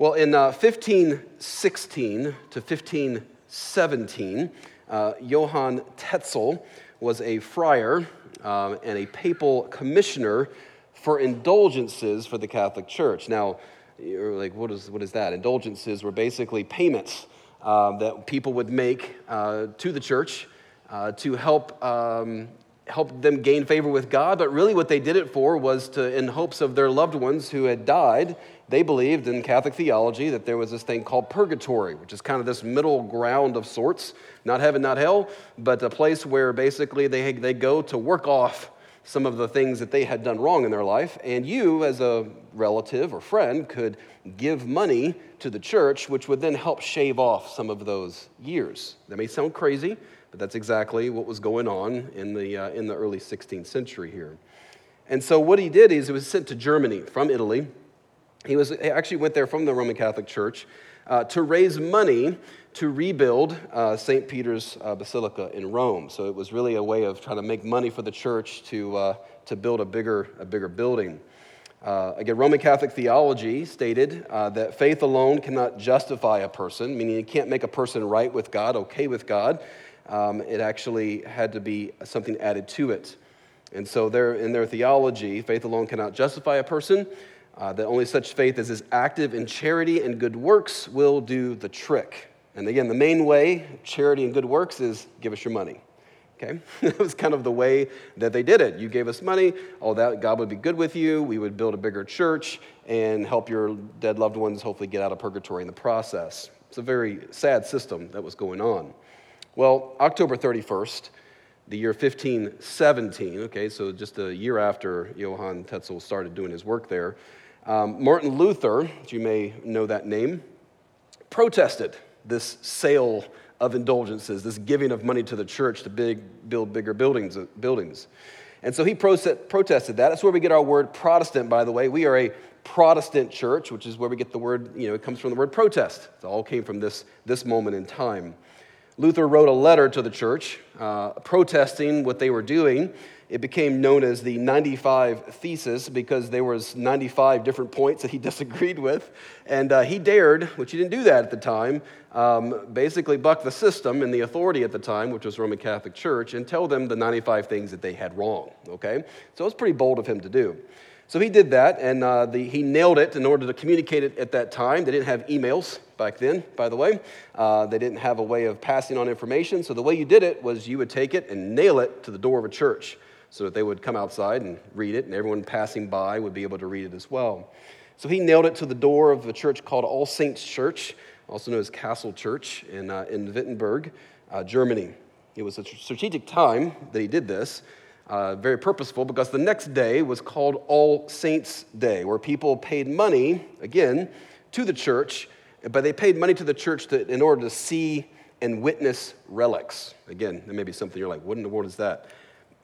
Well, in uh, 1516 to 1517, uh, Johann Tetzel was a friar um, and a papal commissioner for indulgences for the Catholic Church. Now, you're like, what is, what is that? Indulgences were basically payments uh, that people would make uh, to the church uh, to help, um, help them gain favor with God. But really, what they did it for was to, in hopes of their loved ones who had died, they believed in Catholic theology that there was this thing called purgatory, which is kind of this middle ground of sorts, not heaven, not hell, but a place where basically they, they go to work off some of the things that they had done wrong in their life. And you, as a relative or friend, could give money to the church, which would then help shave off some of those years. That may sound crazy, but that's exactly what was going on in the, uh, in the early 16th century here. And so what he did is he was sent to Germany from Italy. He, was, he actually went there from the Roman Catholic Church uh, to raise money to rebuild uh, St. Peter's uh, Basilica in Rome. So it was really a way of trying to make money for the church to, uh, to build a bigger, a bigger building. Uh, again, Roman Catholic theology stated uh, that faith alone cannot justify a person, meaning you can't make a person right with God, okay with God. Um, it actually had to be something added to it. And so, there, in their theology, faith alone cannot justify a person. Uh, that only such faith as is active in charity and good works will do the trick. And again, the main way, charity and good works, is give us your money. Okay? that was kind of the way that they did it. You gave us money, all that, God would be good with you. We would build a bigger church and help your dead loved ones hopefully get out of purgatory in the process. It's a very sad system that was going on. Well, October 31st, the year 1517, okay, so just a year after Johann Tetzel started doing his work there, um, Martin Luther, you may know that name, protested this sale of indulgences, this giving of money to the church to big, build bigger buildings, buildings. And so he protested that. That's where we get our word Protestant, by the way. We are a Protestant church, which is where we get the word, you know, it comes from the word protest. It all came from this, this moment in time. Luther wrote a letter to the church uh, protesting what they were doing it became known as the 95 Thesis because there was 95 different points that he disagreed with. And uh, he dared, which he didn't do that at the time, um, basically buck the system and the authority at the time, which was Roman Catholic Church, and tell them the 95 things that they had wrong, okay? So it was pretty bold of him to do. So he did that, and uh, the, he nailed it in order to communicate it at that time. They didn't have emails back then, by the way. Uh, they didn't have a way of passing on information. So the way you did it was you would take it and nail it to the door of a church so that they would come outside and read it, and everyone passing by would be able to read it as well. So he nailed it to the door of a church called All Saints Church, also known as Castle Church in, uh, in Wittenberg, uh, Germany. It was a strategic time that he did this, uh, very purposeful, because the next day was called All Saints' Day, where people paid money, again, to the church, but they paid money to the church to, in order to see and witness relics. Again, that may be something you're like, what in the world is that?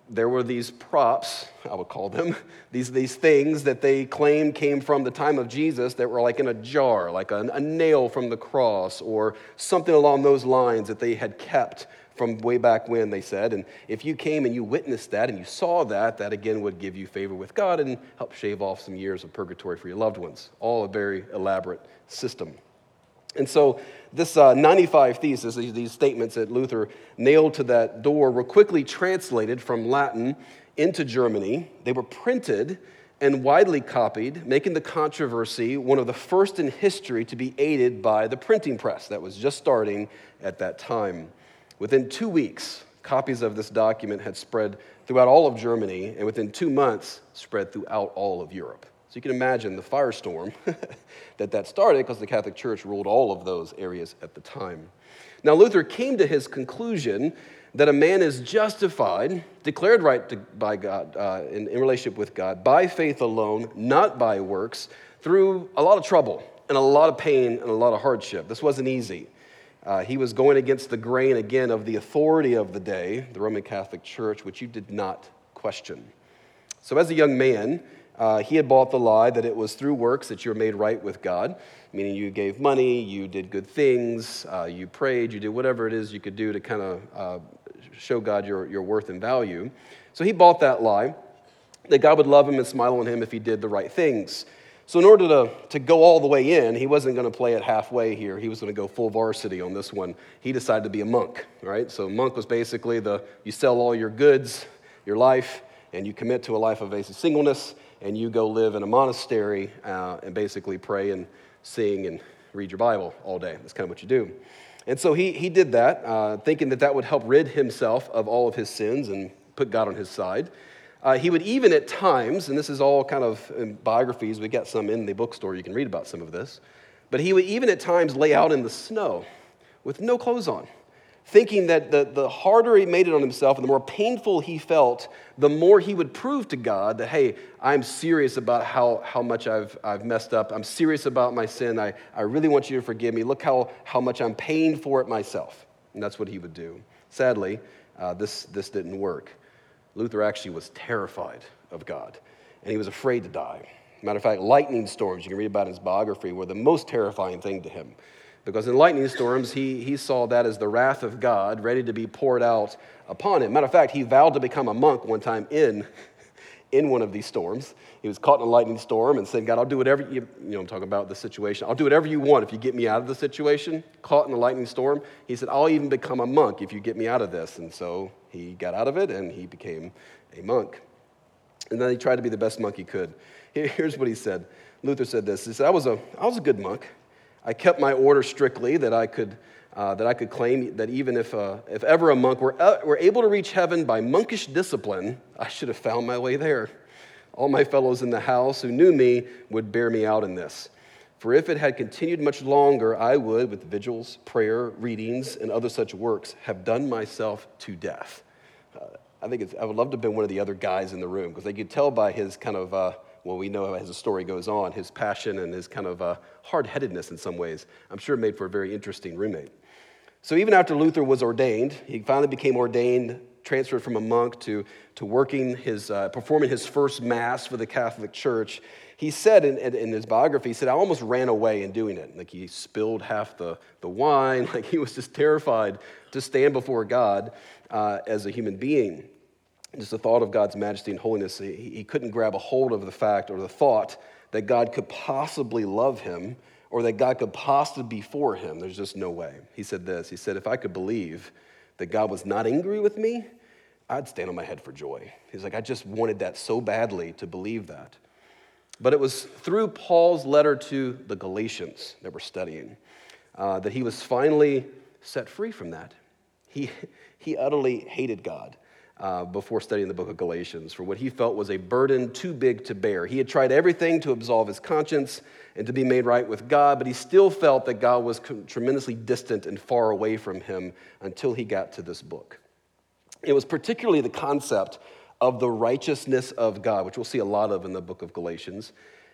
There were these props, I would call them, these, these things that they claimed came from the time of Jesus that were like in a jar, like a, a nail from the cross, or something along those lines that they had kept from way back when, they said. And if you came and you witnessed that and you saw that, that again would give you favor with God and help shave off some years of purgatory for your loved ones. All a very elaborate system. And so, this uh, 95 thesis, these, these statements that Luther nailed to that door, were quickly translated from Latin into Germany. They were printed and widely copied, making the controversy one of the first in history to be aided by the printing press that was just starting at that time. Within two weeks, copies of this document had spread throughout all of Germany, and within two months, spread throughout all of Europe. So you can imagine the firestorm that that started because the Catholic Church ruled all of those areas at the time. Now, Luther came to his conclusion that a man is justified, declared right to, by God, uh, in, in relationship with God, by faith alone, not by works, through a lot of trouble and a lot of pain and a lot of hardship. This wasn't easy. Uh, he was going against the grain again of the authority of the day, the Roman Catholic Church, which you did not question. So, as a young man, uh, he had bought the lie that it was through works that you're made right with God, meaning you gave money, you did good things, uh, you prayed, you did whatever it is you could do to kind of uh, show God your, your worth and value. So he bought that lie that God would love him and smile on him if he did the right things. So, in order to, to go all the way in, he wasn't going to play it halfway here. He was going to go full varsity on this one. He decided to be a monk, right? So, monk was basically the you sell all your goods, your life, and you commit to a life of singleness, and you go live in a monastery uh, and basically pray and sing and read your Bible all day. That's kind of what you do. And so he, he did that, uh, thinking that that would help rid himself of all of his sins and put God on his side. Uh, he would even at times, and this is all kind of biographies, we got some in the bookstore, you can read about some of this, but he would even at times lay out in the snow with no clothes on thinking that the, the harder he made it on himself and the more painful he felt, the more he would prove to God that, hey, I'm serious about how, how much I've, I've messed up. I'm serious about my sin. I, I really want you to forgive me. Look how, how much I'm paying for it myself. And that's what he would do. Sadly, uh, this, this didn't work. Luther actually was terrified of God, and he was afraid to die. Matter of fact, lightning storms, you can read about in his biography, were the most terrifying thing to him. Because in lightning storms, he, he saw that as the wrath of God ready to be poured out upon him. Matter of fact, he vowed to become a monk one time in, in one of these storms. He was caught in a lightning storm and said, God, I'll do whatever you, you know, I'm talking about the situation. I'll do whatever you want if you get me out of the situation. Caught in a lightning storm. He said, I'll even become a monk if you get me out of this. And so he got out of it and he became a monk. And then he tried to be the best monk he could. Here's what he said. Luther said this. He said, I was a, I was a good monk. I kept my order strictly that I could, uh, that I could claim that even if, uh, if ever a monk were, uh, were able to reach heaven by monkish discipline, I should have found my way there. All my fellows in the house who knew me would bear me out in this. For if it had continued much longer, I would, with vigils, prayer, readings, and other such works, have done myself to death. Uh, I think I would love to have been one of the other guys in the room because they could tell by his kind of uh, well, we know as the story goes on, his passion and his kind of uh, hard headedness in some ways, I'm sure made for a very interesting roommate. So even after Luther was ordained, he finally became ordained, transferred from a monk to, to working his, uh, performing his first mass for the Catholic Church. He said in, in, his biography, he said, I almost ran away in doing it. Like he spilled half the, the wine, like he was just terrified to stand before God uh, as a human being just the thought of God's majesty and holiness, he, he couldn't grab a hold of the fact or the thought that God could possibly love him or that God could possibly be for him. There's just no way. He said this He said, If I could believe that God was not angry with me, I'd stand on my head for joy. He's like, I just wanted that so badly to believe that. But it was through Paul's letter to the Galatians that we're studying uh, that he was finally set free from that. He, he utterly hated God uh, before studying the book of Galatians for what he felt was a burden too big to bear. He had tried everything to absolve his conscience and to be made right with God, but he still felt that God was tremendously distant and far away from him until he got to this book. It was particularly the concept of the righteousness of God, which we'll see a lot of in the book of Galatians,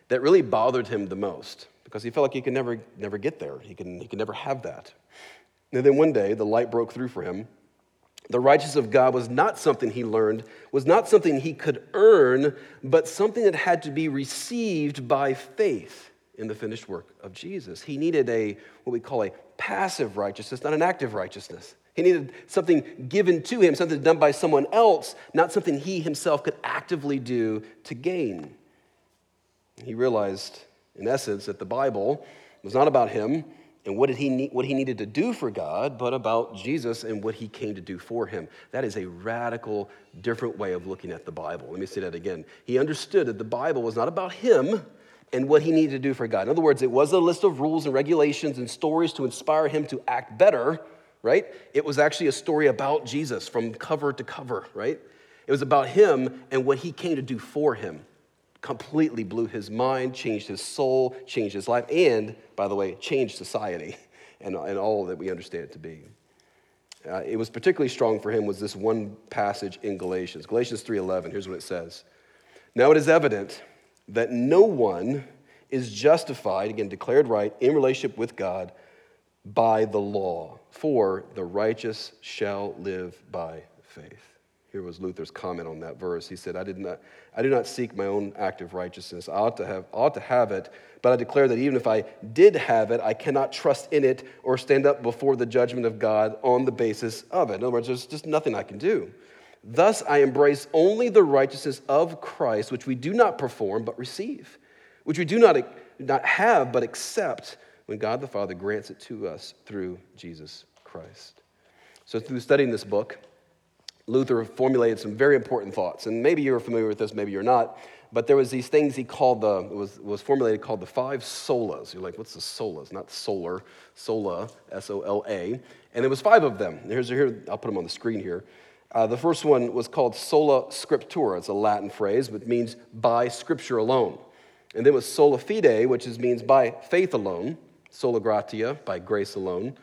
that really bothered him the most because he felt like he could never, never get there. He could, he could never have that. And then one day, the light broke through for him the righteousness of God was not something he learned, was not something he could earn, but something that had to be received by faith in the finished work of Jesus. He needed a, what we call a passive righteousness, not an active righteousness. He needed something given to him, something done by someone else, not something he himself could actively do to gain. He realized, in essence, that the Bible was not about him, and what, did he need, what he needed to do for God, but about Jesus and what he came to do for him. That is a radical, different way of looking at the Bible. Let me say that again. He understood that the Bible was not about him and what he needed to do for God. In other words, it was a list of rules and regulations and stories to inspire him to act better, right? It was actually a story about Jesus from cover to cover, right? It was about him and what he came to do for him completely blew his mind, changed his soul, changed his life, and, by the way, changed society and, and all that we understand it to be. Uh, it was particularly strong for him was this one passage in galatians. Galatians 3.11 here's what it says. Now it is evident that no one is justified again declared right in relationship with god by the law for the righteous shall live by faith here was Luther's comment on that verse. He said, I, did not, I do not seek my own active righteousness. I ought to, have, ought to have it, but I declare that even if I did have it, I cannot trust in it or stand up before the judgment of God on the basis of it. In other words, there's just nothing I can do. Thus, I embrace only the righteousness of Christ, which we do not perform but receive which we do not, not have but accept when God the Father grants it to us through Jesus Christ. So, through studying this book, Luther formulated some very important thoughts. And maybe you're familiar with this, maybe you're not. But there was these things he called the, was, was formulated called the five solas. You're like, what's the solas? Not solar, sola, S-O-L-A. And there was five of them. Here's, here, I'll put them on the screen here. Uh, the first one was called sola scriptura. It's a Latin phrase, but means by scripture alone. And then was sola fide, which is, means by faith alone. Sola gratia, by grace alone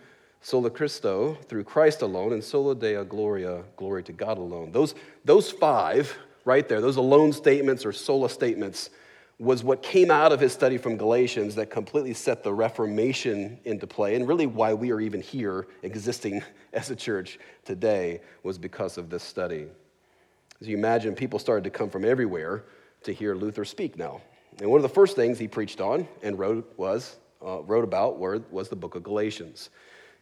sola Christo, through Christ alone, and sola Deo Gloria, glory to God alone. Those, those five right there, those alone statements or sola statements, was what came out of his study from Galatians that completely set the Reformation into play, and really why we are even here existing as a church today was because of this study. As you imagine, people started to come from everywhere to hear Luther speak now. And one of the first things he preached on and wrote was uh, wrote about were, was the book of Galatians.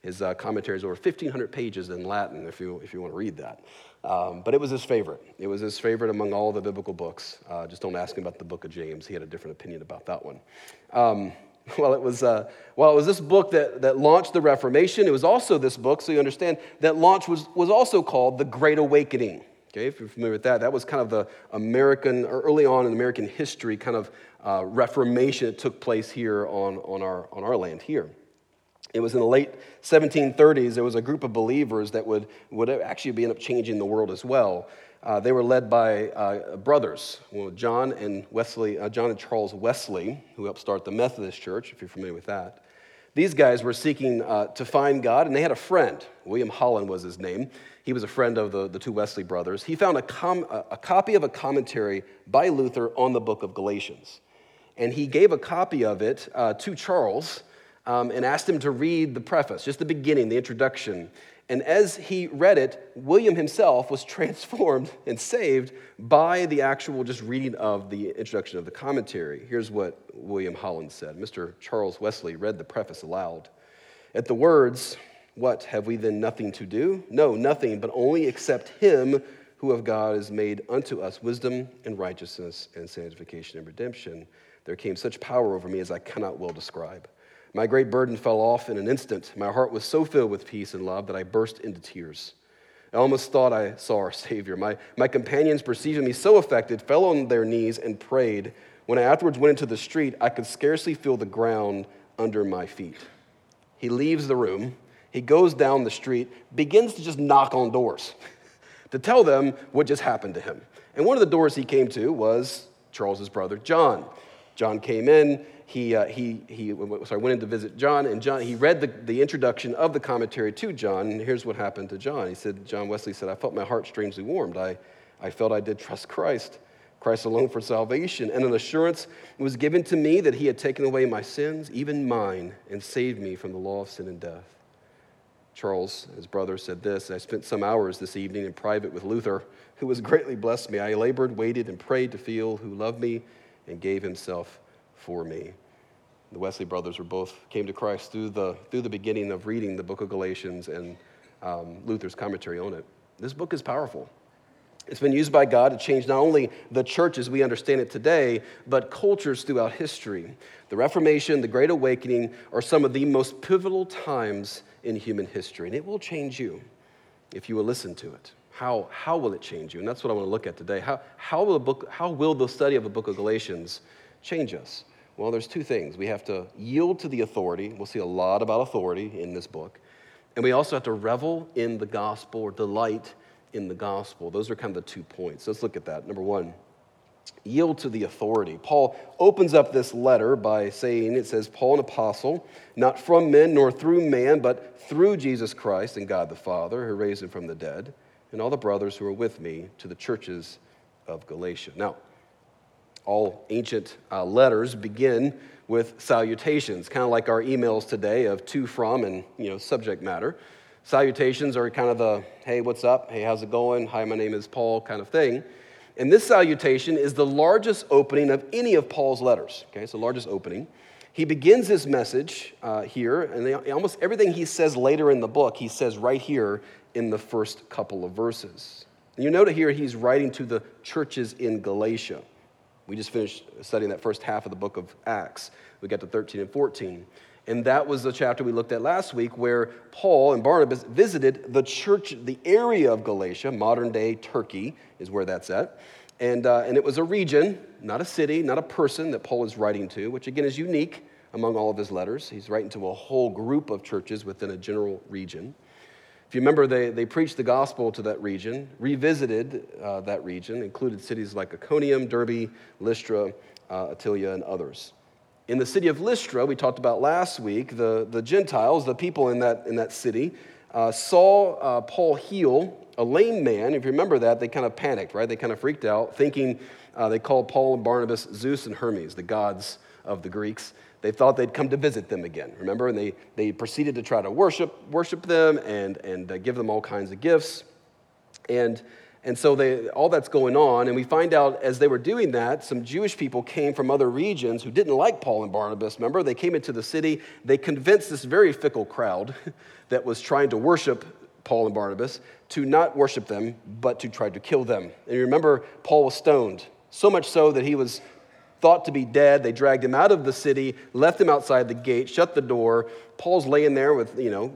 His uh, commentary is over 1,500 pages in Latin, if you, if you want to read that. Um, but it was his favorite. It was his favorite among all the biblical books. Uh, just don't ask him about the book of James. He had a different opinion about that one. Um, well, it was, uh, well, it was this book that, that launched the Reformation. It was also this book, so you understand, that launch was, was also called The Great Awakening. Okay, if you're familiar with that, that was kind of the American, or early on in American history, kind of uh, Reformation that took place here on, on, our, on our land here. It was in the late 1730s, there was a group of believers that would, would actually end up changing the world as well. Uh, they were led by uh, brothers, well, John and Wesley, uh, John and Charles Wesley, who helped start the Methodist Church, if you're familiar with that. These guys were seeking uh, to find God, and they had a friend. William Holland was his name. He was a friend of the, the two Wesley brothers. He found a, com- a copy of a commentary by Luther on the book of Galatians. And he gave a copy of it uh, to Charles um, and asked him to read the preface, just the beginning, the introduction. And as he read it, William himself was transformed and saved by the actual just reading of the introduction of the commentary. Here's what William Holland said Mr. Charles Wesley read the preface aloud. At the words, What, have we then nothing to do? No, nothing, but only accept him who of God is made unto us wisdom and righteousness and sanctification and redemption. There came such power over me as I cannot well describe. My great burden fell off in an instant. My heart was so filled with peace and love that I burst into tears. I almost thought I saw our Savior. My, my companions, perceiving me so affected, fell on their knees and prayed. When I afterwards went into the street, I could scarcely feel the ground under my feet. He leaves the room. He goes down the street, begins to just knock on doors to tell them what just happened to him. And one of the doors he came to was Charles's brother, John. John came in he, uh, he, he sorry, went in to visit John, and John, he read the, the introduction of the commentary to John, and here's what happened to John. He said, John Wesley said, I felt my heart strangely warmed. I, I felt I did trust Christ, Christ alone for salvation, and an assurance was given to me that he had taken away my sins, even mine, and saved me from the law of sin and death. Charles, his brother, said this I spent some hours this evening in private with Luther, who has greatly blessed me. I labored, waited, and prayed to feel who loved me and gave himself for me. The Wesley brothers were both came to Christ through the, through the beginning of reading the book of Galatians and um, Luther's commentary on it. This book is powerful. It's been used by God to change not only the church as we understand it today, but cultures throughout history. The Reformation, the Great Awakening are some of the most pivotal times in human history, and it will change you if you will listen to it. How, how will it change you? And that's what I want to look at today. How, how, will, book, how will the study of the book of Galatians change us? Well, there's two things. We have to yield to the authority. We'll see a lot about authority in this book. And we also have to revel in the gospel or delight in the gospel. Those are kind of the two points. Let's look at that. Number one, yield to the authority. Paul opens up this letter by saying, it says, Paul, an apostle, not from men nor through man, but through Jesus Christ and God the Father, who raised him from the dead, and all the brothers who are with me to the churches of Galatia. Now, all ancient uh, letters begin with salutations, kind of like our emails today of to, from, and you know, subject matter. Salutations are kind of the, hey, what's up? Hey, how's it going? Hi, my name is Paul kind of thing. And this salutation is the largest opening of any of Paul's letters. Okay, it's the largest opening. He begins his message uh, here, and they, almost everything he says later in the book, he says right here in the first couple of verses. And you note here he's writing to the churches in Galatia. We just finished studying that first half of the book of Acts. We got to 13 and 14. And that was the chapter we looked at last week where Paul and Barnabas visited the church, the area of Galatia, modern day Turkey is where that's at. And, uh, and it was a region, not a city, not a person that Paul is writing to, which again is unique among all of his letters. He's writing to a whole group of churches within a general region. If you remember, they, they preached the gospel to that region, revisited uh, that region, included cities like Iconium, Derbe, Lystra, uh, Attalia, and others. In the city of Lystra, we talked about last week, the, the Gentiles, the people in that, in that city, uh, saw uh, Paul heal a lame man. If you remember that, they kind of panicked, right? They kind of freaked out, thinking uh, they called Paul and Barnabas Zeus and Hermes, the gods of the Greeks. They thought they'd come to visit them again, remember? And they, they proceeded to try to worship, worship them and, and uh, give them all kinds of gifts. And and so they, all that's going on, and we find out as they were doing that, some Jewish people came from other regions who didn't like Paul and Barnabas. Remember, they came into the city. They convinced this very fickle crowd that was trying to worship Paul and Barnabas to not worship them, but to try to kill them. And you remember, Paul was stoned, so much so that he was thought to be dead. They dragged him out of the city, left him outside the gate, shut the door. Paul's laying there with, you know,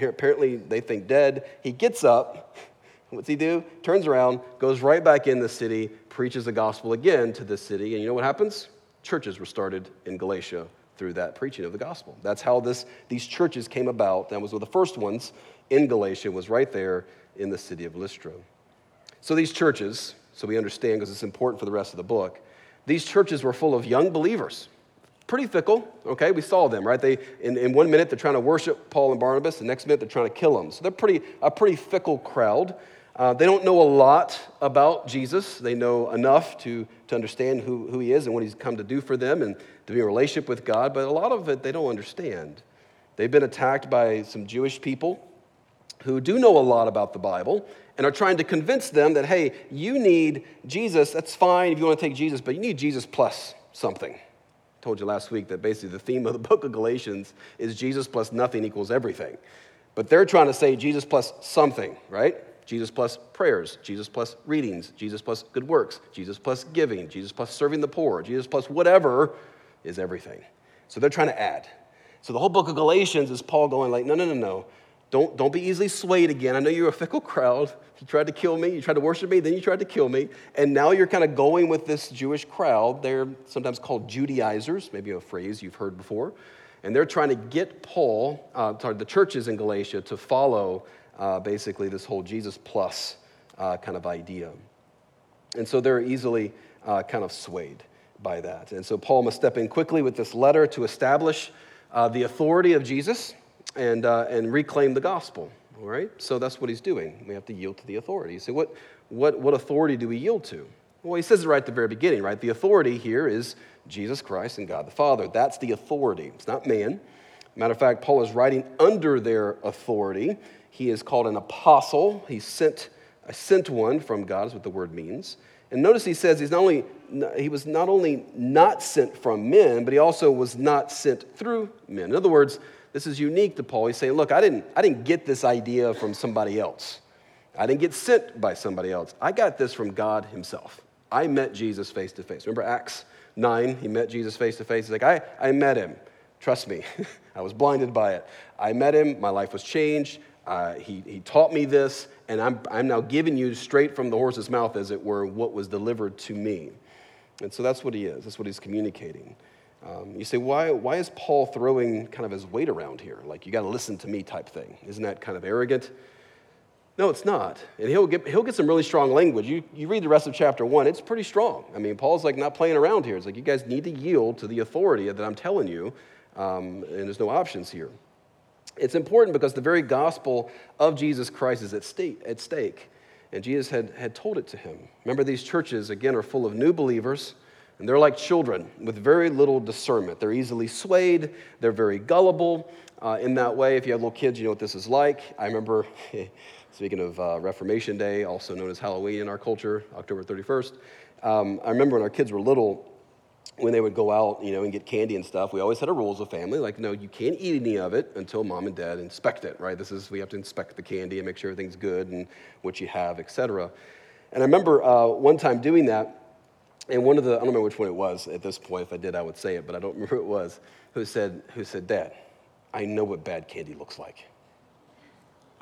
apparently they think dead. He gets up What's he do? Turns around, goes right back in the city, preaches the gospel again to the city, and you know what happens? Churches were started in Galatia through that preaching of the gospel. That's how this, these churches came about. That was one of the first ones in Galatia, was right there in the city of Lystra. So these churches, so we understand because it's important for the rest of the book, these churches were full of young believers pretty fickle, okay? We saw them, right? They, in, in one minute, they're trying to worship Paul and Barnabas. The next minute, they're trying to kill them. So they're pretty, a pretty fickle crowd. Uh, they don't know a lot about Jesus. They know enough to, to understand who, who he is and what he's come to do for them and to be in relationship with God, but a lot of it they don't understand. They've been attacked by some Jewish people who do know a lot about the Bible and are trying to convince them that, hey, you need Jesus. That's fine if you want to take Jesus, but you need Jesus plus something. I told you last week that basically the theme of the book of Galatians is Jesus plus nothing equals everything. But they're trying to say Jesus plus something, right? Jesus plus prayers, Jesus plus readings, Jesus plus good works, Jesus plus giving, Jesus plus serving the poor, Jesus plus whatever is everything. So they're trying to add. So the whole book of Galatians is Paul going like, no, no, no, no. Don't, don't be easily swayed again. I know you're a fickle crowd. You tried to kill me, you tried to worship me, then you tried to kill me. And now you're kind of going with this Jewish crowd. They're sometimes called Judaizers, maybe a phrase you've heard before. And they're trying to get Paul, uh, sorry, the churches in Galatia to follow uh, basically this whole Jesus plus uh, kind of idea. And so they're easily uh, kind of swayed by that. And so Paul must step in quickly with this letter to establish uh, the authority of Jesus and, uh, and reclaim the gospel. All right? So that's what he's doing. We have to yield to the authority. Say, what, what, what authority do we yield to? Well, he says it right at the very beginning, right? The authority here is Jesus Christ and God the Father. That's the authority. It's not man. Matter of fact, Paul is writing under their authority. He is called an apostle. He's sent, a sent one from God, is what the word means. And notice he says he's not only, he was not only not sent from men, but he also was not sent through men. In other words, this is unique to Paul. He's saying, look, I didn't, I didn't get this idea from somebody else. I didn't get sent by somebody else. I got this from God himself. I met Jesus face to face. Remember Acts 9? He met Jesus face to face. He's like, I, I met him. Trust me, I was blinded by it. I met him. My life was changed. Uh, he, he taught me this, and I'm, I'm now giving you straight from the horse's mouth, as it were, what was delivered to me. And so that's what he is. That's what he's communicating. Um, you say, why, why is Paul throwing kind of his weight around here? Like, you got to listen to me type thing. Isn't that kind of arrogant? No, it's not. And he'll get, he'll get some really strong language. You, you read the rest of chapter one, it's pretty strong. I mean, Paul's like not playing around here. It's like, you guys need to yield to the authority that I'm telling you, um, and there's no options here. It's important because the very gospel of Jesus Christ is at stake. At stake. And Jesus had, had told it to him. Remember, these churches, again, are full of new believers, and they're like children with very little discernment. They're easily swayed, they're very gullible uh, in that way. If you have little kids, you know what this is like. I remember, speaking of uh, Reformation Day, also known as Halloween in our culture, October 31st, um, I remember when our kids were little, when they would go out, you know, and get candy and stuff, we always had a rule as a family, like, no, you can't eat any of it until mom and dad inspect it, right? This is, we have to inspect the candy and make sure everything's good and what you have, etc. And I remember uh, one time doing that, And one of the, I don't remember which one it was at this point. If I did, I would say it, but I don't remember who it was, who said, who said, Dad, I know what bad candy looks like.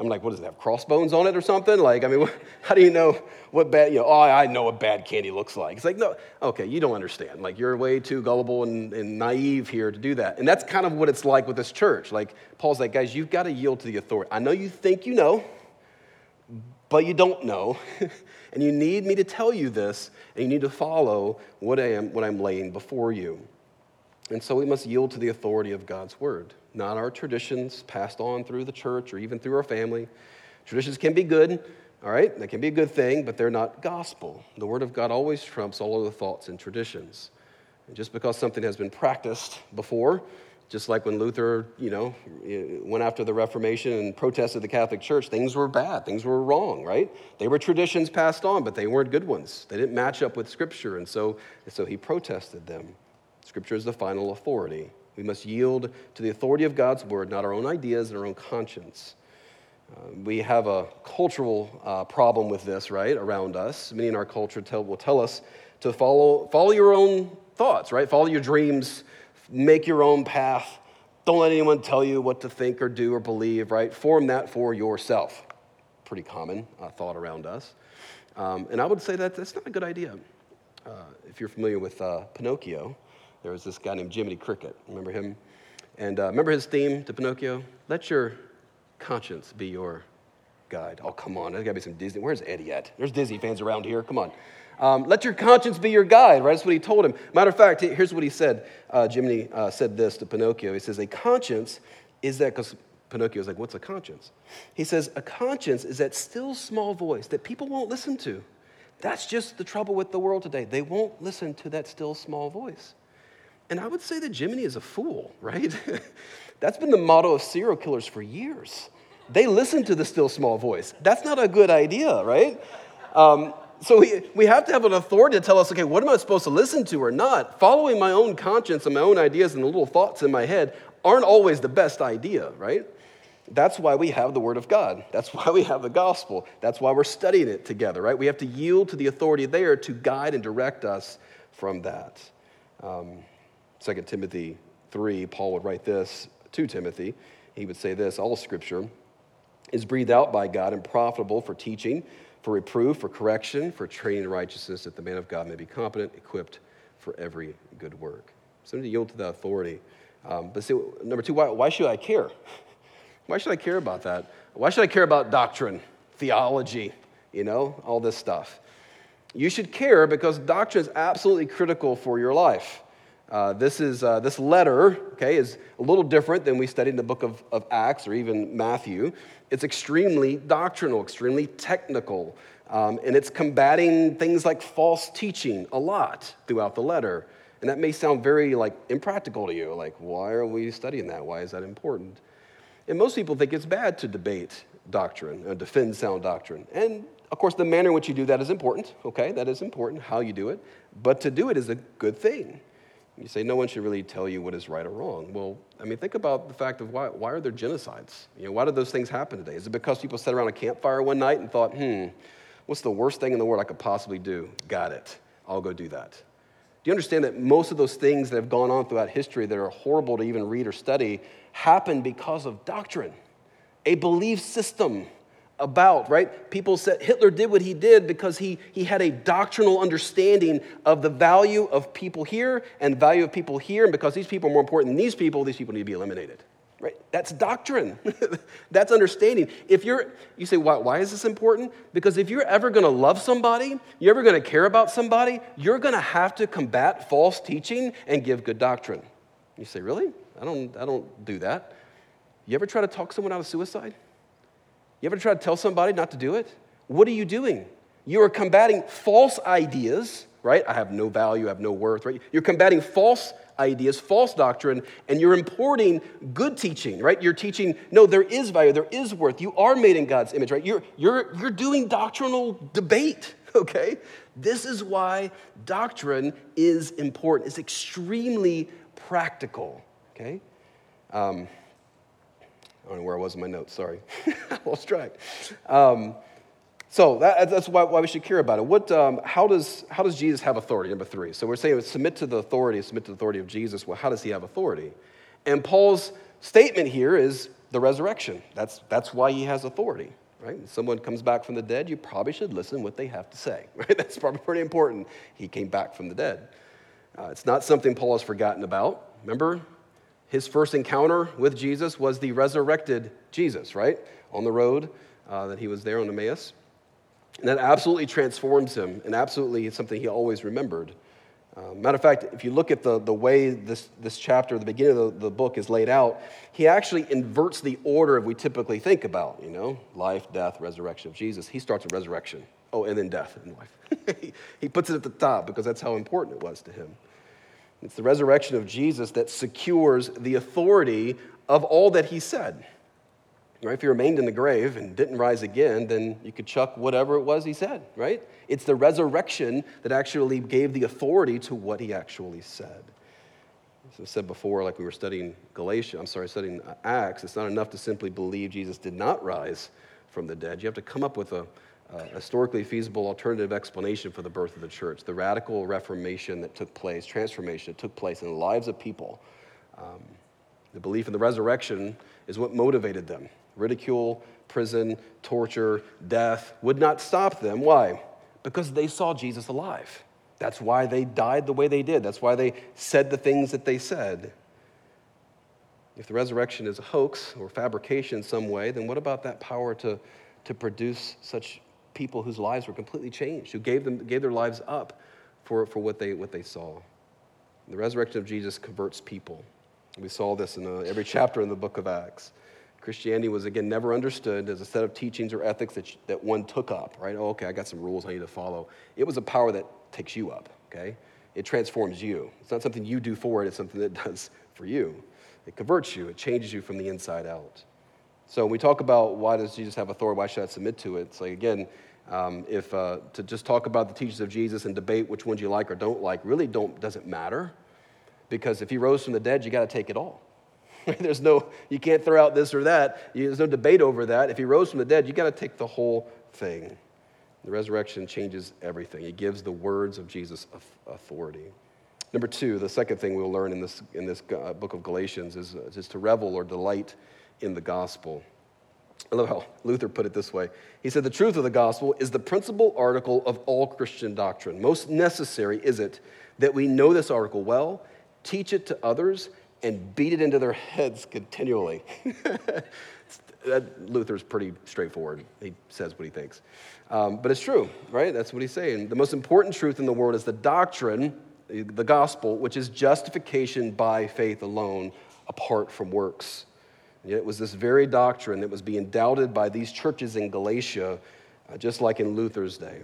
I'm like, what does it have, crossbones on it or something? Like, I mean, how do you know what bad, you know, oh, I know what bad candy looks like. It's like, no, okay, you don't understand. Like, you're way too gullible and, and naive here to do that. And that's kind of what it's like with this church. Like, Paul's like, guys, you've got to yield to the authority. I know you think you know, but you don't know. and you need me to tell you this, and you need to follow what I am, what I'm laying before you. And so we must yield to the authority of God's word, not our traditions passed on through the church or even through our family. Traditions can be good, all right? They can be a good thing, but they're not gospel. The word of God always trumps all other thoughts and traditions. And just because something has been practiced before, just like when Luther, you know, went after the Reformation and protested the Catholic Church, things were bad, things were wrong, right? They were traditions passed on, but they weren't good ones. They didn't match up with Scripture, and so, and so he protested them. Scripture is the final authority. We must yield to the authority of God's word, not our own ideas and our own conscience. Uh, we have a cultural uh, problem with this, right, around us. Many in our culture tell, will tell us to follow, follow your own thoughts, right? Follow your dreams, make your own path. Don't let anyone tell you what to think or do or believe, right? Form that for yourself. Pretty common uh, thought around us. Um, and I would say that that's not a good idea. Uh, if you're familiar with uh, Pinocchio, there was this guy named Jiminy Cricket. Remember him? And uh, remember his theme to Pinocchio? Let your conscience be your guide. Oh, come on. There's got to be some Disney. Where's Eddie at? There's Disney fans around here. Come on. Um, let your conscience be your guide, right? That's what he told him. Matter of fact, here's what he said. Uh, Jiminy uh, said this to Pinocchio. He says, A conscience is that, because Pinocchio's like, What's a conscience? He says, A conscience is that still small voice that people won't listen to. That's just the trouble with the world today. They won't listen to that still small voice. And I would say that Jiminy is a fool, right? That's been the motto of serial killers for years. They listen to the still small voice. That's not a good idea, right? Um, so we, we have to have an authority to tell us, okay, what am I supposed to listen to or not? Following my own conscience and my own ideas and the little thoughts in my head aren't always the best idea, right? That's why we have the Word of God. That's why we have the gospel. That's why we're studying it together, right? We have to yield to the authority there to guide and direct us from that. Um, 2 Timothy 3, Paul would write this to Timothy. He would say this All scripture is breathed out by God and profitable for teaching, for reproof, for correction, for training in righteousness, that the man of God may be competent, equipped for every good work. So we need to yield to that authority. Um, but see, number two, why, why should I care? Why should I care about that? Why should I care about doctrine, theology, you know, all this stuff? You should care because doctrine is absolutely critical for your life. Uh, this, is, uh, this letter, okay, is a little different than we studied in the book of, of Acts or even Matthew. It's extremely doctrinal, extremely technical, um, and it's combating things like false teaching a lot throughout the letter. And that may sound very like impractical to you. Like, why are we studying that? Why is that important? And most people think it's bad to debate doctrine, uh, defend sound doctrine. And of course, the manner in which you do that is important, okay? That is important, how you do it. But to do it is a good thing. You say no one should really tell you what is right or wrong. Well, I mean, think about the fact of why, why are there genocides? You know, why did those things happen today? Is it because people sat around a campfire one night and thought, hmm, what's the worst thing in the world I could possibly do? Got it. I'll go do that. Do you understand that most of those things that have gone on throughout history that are horrible to even read or study happen because of doctrine, a belief system? About, right? People said Hitler did what he did because he, he had a doctrinal understanding of the value of people here and the value of people here. And because these people are more important than these people, these people need to be eliminated, right? That's doctrine. That's understanding. If you're, you say, why, why is this important? Because if you're ever going to love somebody, you're ever going to care about somebody, you're going to have to combat false teaching and give good doctrine. You say, really? I don't, I don't do that. You ever try to talk someone out of suicide? You ever try to tell somebody not to do it? What are you doing? You are combating false ideas, right? I have no value, I have no worth, right? You're combating false ideas, false doctrine, and you're importing good teaching, right? You're teaching, no, there is value, there is worth. You are made in God's image, right? You're, you're, you're doing doctrinal debate, okay? This is why doctrine is important. It's extremely practical, okay? Um, I don't know where I was in my notes, sorry. I lost track. Um, So that, that's why, why, we should care about it. What, um, how, does, how does Jesus have authority? Number three. So we're saying submit to the authority, submit to the authority of Jesus. Well, how does he have authority? And Paul's statement here is the resurrection. That's, that's why he has authority, right? When someone comes back from the dead, you probably should listen what they have to say, right? That's probably pretty important. He came back from the dead. Uh, it's not something Paul has forgotten about. Remember, his first encounter with Jesus was the resurrected Jesus, right? On the road uh, that he was there on Emmaus. And that absolutely transforms him, and absolutely it's something he always remembered. Uh, matter of fact, if you look at the, the way this, this chapter, the beginning of the, the book is laid out, he actually inverts the order of we typically think about, you know, life, death, resurrection of Jesus. He starts with resurrection. Oh, and then death and life. he puts it at the top because that's how important it was to him. It's the resurrection of Jesus that secures the authority of all that he said. Right? If he remained in the grave and didn't rise again, then you could chuck whatever it was he said, right? It's the resurrection that actually gave the authority to what he actually said. As I said before, like we were studying Galatia, I'm sorry, studying Acts, it's not enough to simply believe Jesus did not rise from the dead. You have to come up with a, a historically feasible alternative explanation for the birth of the church, the radical reformation that took place, transformation that took place in the lives of people. Um, the belief in the resurrection is what motivated them ridicule, prison, torture, death would not stop them. Why? Because they saw Jesus alive. That's why they died the way they did. That's why they said the things that they said. If the resurrection is a hoax or fabrication in some way, then what about that power to, to produce such people whose lives were completely changed, who gave, them, gave their lives up for, for what, they, what they saw? The resurrection of Jesus converts people. We saw this in uh, every chapter in the book of Acts. Christianity was, again, never understood as a set of teachings or ethics that, that one took up, right? Oh, okay, I got some rules I need to follow. It was a power that takes you up, okay? It transforms you. It's not something you do for it, it's something that does for you. It converts you, it changes you from the inside out. So when we talk about why does Jesus have authority, why should I submit to it? It's like, again, um, if uh, to just talk about the teachings of Jesus and debate which ones you like or don't like really don't, doesn't matter. Because if he rose from the dead, you got to take it all. There's no, you can't throw out this or that. There's no debate over that. If he rose from the dead, you got to take the whole thing. The resurrection changes everything. It gives the words of Jesus authority. Number two, the second thing we'll learn in this, in this uh, book of Galatians is, is to revel or delight in the gospel. I love how Luther put it this way. He said, The truth of the gospel is the principal article of all Christian doctrine. Most necessary is it that we know this article well, teach it to others, and beat it into their heads continually. that, Luther's pretty straightforward. He says what he thinks. Um, but it's true, right? That's what he's saying. The most important truth in the world is the doctrine, the gospel, which is justification by faith alone, apart from works. Yet it was this very doctrine that was being doubted by these churches in Galatia, uh, just like in Luther's day.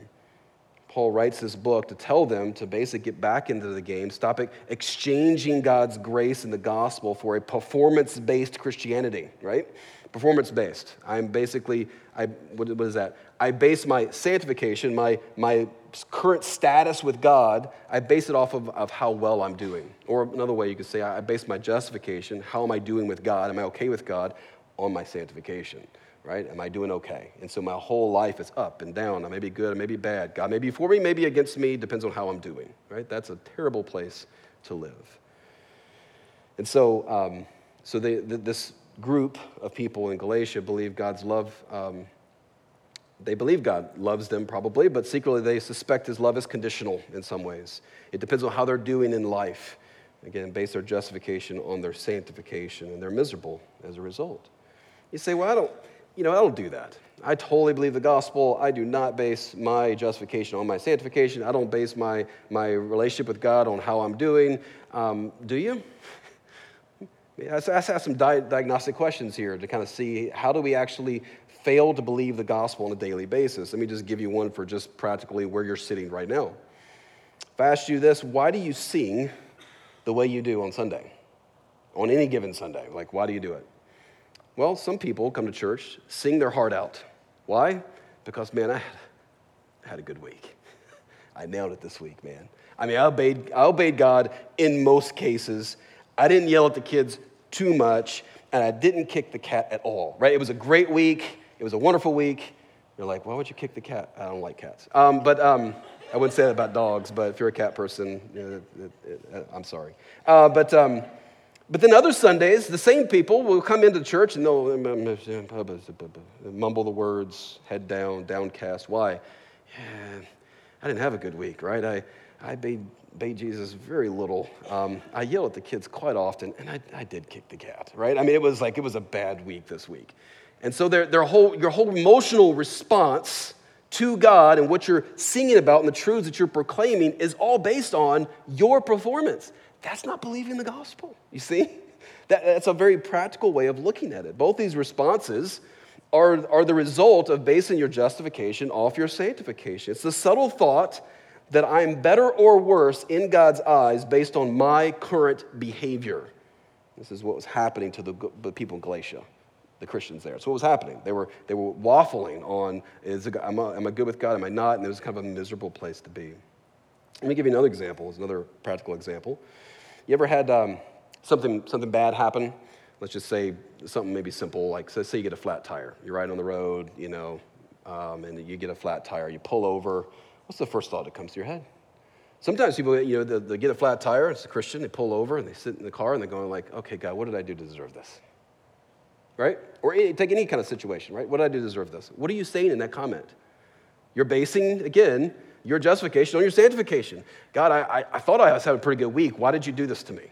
Paul writes this book to tell them to basically get back into the game, stop exchanging God's grace and the gospel for a performance based Christianity, right? Performance based. I'm basically, I, what is that? I base my sanctification, my, my current status with God, I base it off of, of how well I'm doing. Or another way you could say, I base my justification, how am I doing with God? Am I okay with God? On my sanctification right? Am I doing okay? And so my whole life is up and down. I may be good, I may be bad. God may be for me, may be against me, depends on how I'm doing, right? That's a terrible place to live. And so, um, so they, this group of people in Galatia believe God's love. Um, they believe God loves them probably, but secretly they suspect his love is conditional in some ways. It depends on how they're doing in life. Again, base their justification on their sanctification, and they're miserable as a result. You say, well, I don't, you know, I don't do that. I totally believe the gospel. I do not base my justification on my sanctification. I don't base my, my relationship with God on how I'm doing. Um, do you? Let's ask some di- diagnostic questions here to kind of see how do we actually fail to believe the gospel on a daily basis. Let me just give you one for just practically where you're sitting right now. If I asked you this, why do you sing the way you do on Sunday? On any given Sunday? Like, why do you do it? Well, some people come to church, sing their heart out. Why? Because, man, I had, a good week. I nailed it this week, man. I mean, I obeyed, I obeyed God in most cases. I didn't yell at the kids too much, and I didn't kick the cat at all, right? It was a great week. It was a wonderful week. You're like, why would you kick the cat? I don't like cats. Um, but um, I wouldn't say that about dogs, but if you're a cat person, you know, it, it, it, I'm sorry. Uh, but, um, but then other Sundays, the same people will come into church and they'll mumble the words, head down, downcast. Why? Yeah, I didn't have a good week, right? I, I obeyed, Jesus very little. Um, I yell at the kids quite often, and I, I did kick the cat, right? I mean, it was like it was a bad week this week. And so their, their whole, your whole emotional response to God and what you're singing about and the truths that you're proclaiming is all based on your performance. That's not believing the gospel, you see? That, that's a very practical way of looking at it. Both these responses are, are the result of basing your justification off your sanctification. It's the subtle thought that I'm better or worse in God's eyes based on my current behavior. This is what was happening to the, the people in Galatia the Christians there. So what was happening? They were, they were waffling on, is it, am, I, am I good with God? Am I not? And it was kind of a miserable place to be. Let me give you another example. Another practical example. You ever had um, something, something bad happen? Let's just say something maybe simple, like so say you get a flat tire. You're riding on the road, you know, um, and you get a flat tire. You pull over. What's the first thought that comes to your head? Sometimes people, you know, they, they get a flat tire. It's a Christian. They pull over and they sit in the car and they're going like, "Okay, God, what did I do to deserve this?" Right? Or take any kind of situation, right? What did I do to deserve this? What are you saying in that comment? You're basing, again, your justification on your sanctification. God, I, I, thought I was having a pretty good week. Why did you do this to me?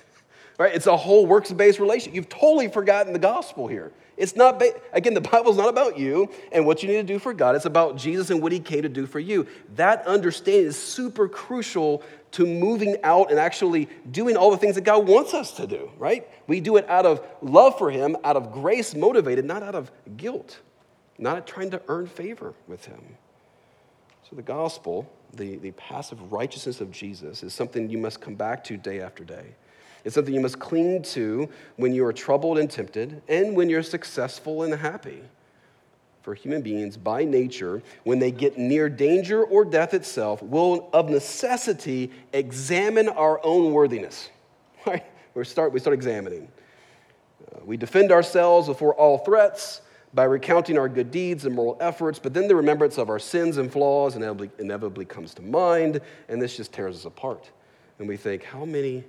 right? It's a whole works based relation. You've totally forgotten the gospel here. It's not, ba- again, the Bible's not about you and what you need to do for God. It's about Jesus and what he came to do for you. That understanding is super crucial to moving out and actually doing all the things that God wants us to do, right? We do it out of love for him, out of grace motivated, not out of guilt, not trying to earn favor with him. So the gospel, the, the passive righteousness of Jesus, is something you must come back to day after day. It's something you must cling to when you are troubled and tempted and when you're successful and happy. For human beings, by nature, when they get near danger or death itself, will of necessity examine our own worthiness. Right? We start, we start examining. Uh, we defend ourselves before all threats by recounting our good deeds and moral efforts, but then the remembrance of our sins and flaws inevitably, inevitably comes to mind, and this just tears us apart. And we think, how many